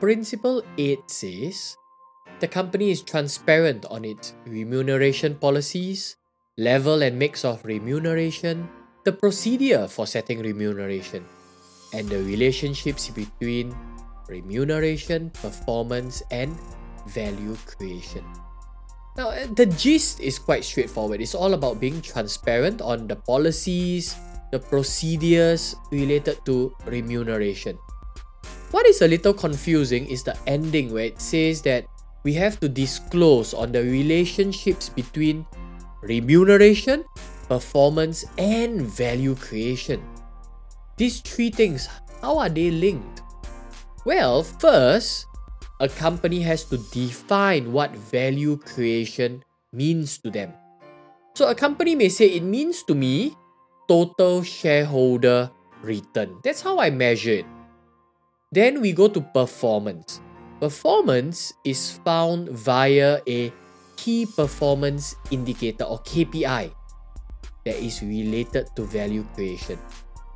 Principle 8 says the company is transparent on its remuneration policies, level and mix of remuneration, the procedure for setting remuneration, and the relationships between remuneration, performance, and value creation. Now, uh, the gist is quite straightforward. It's all about being transparent on the policies, the procedures related to remuneration. What is a little confusing is the ending where it says that we have to disclose on the relationships between remuneration, performance, and value creation. These three things, how are they linked? Well, first, a company has to define what value creation means to them. So, a company may say it means to me total shareholder return. That's how I measure it. Then we go to performance. Performance is found via a key performance indicator or KPI that is related to value creation.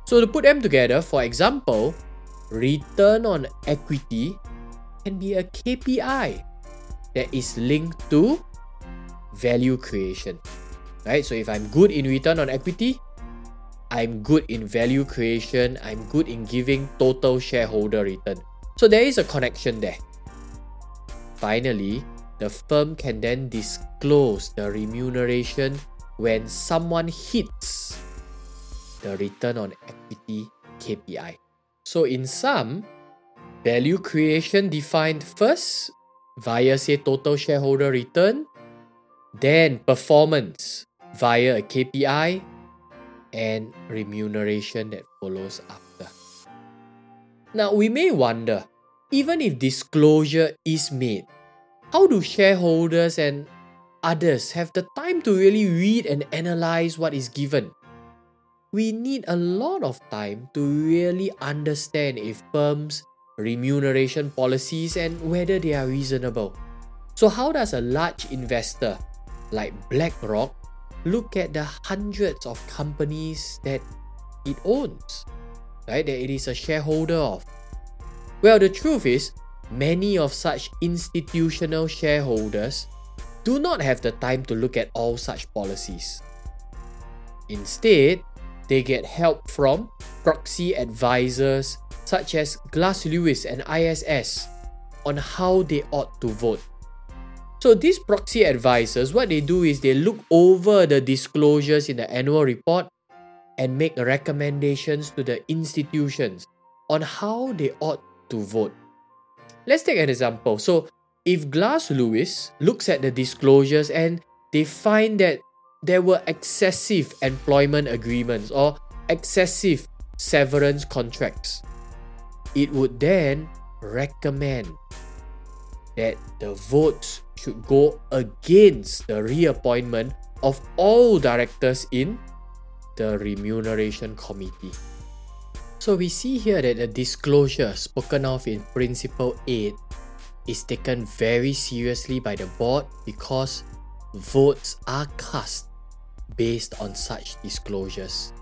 So, to put them together, for example, return on equity can be a KPI that is linked to value creation. Right? So, if I'm good in return on equity, I'm good in value creation, I'm good in giving total shareholder return. So, there is a connection there. Finally, the firm can then disclose the remuneration when someone hits the return on equity KPI. So, in sum, value creation defined first via, say, total shareholder return, then performance via a KPI, and remuneration that follows after. Now, we may wonder even if disclosure is made, how do shareholders and others have the time to really read and analyze what is given? We need a lot of time to really understand if firms' remuneration policies and whether they are reasonable. So, how does a large investor like BlackRock look at the hundreds of companies that it owns, right? That it is a shareholder of. Well, the truth is, many of such institutional shareholders do not have the time to look at all such policies. Instead, they get help from proxy advisors such as Glass Lewis and ISS on how they ought to vote. So these proxy advisors, what they do is they look over the disclosures in the annual report and make recommendations to the institutions on how they ought to vote. Let's take an example. So if Glass Lewis looks at the disclosures and they find that there were excessive employment agreements or excessive severance contracts, it would then recommend that the votes should go against the reappointment of all directors in the remuneration committee. So we see here that the disclosure spoken of in Principle 8 is taken very seriously by the board because votes are cast based on such disclosures.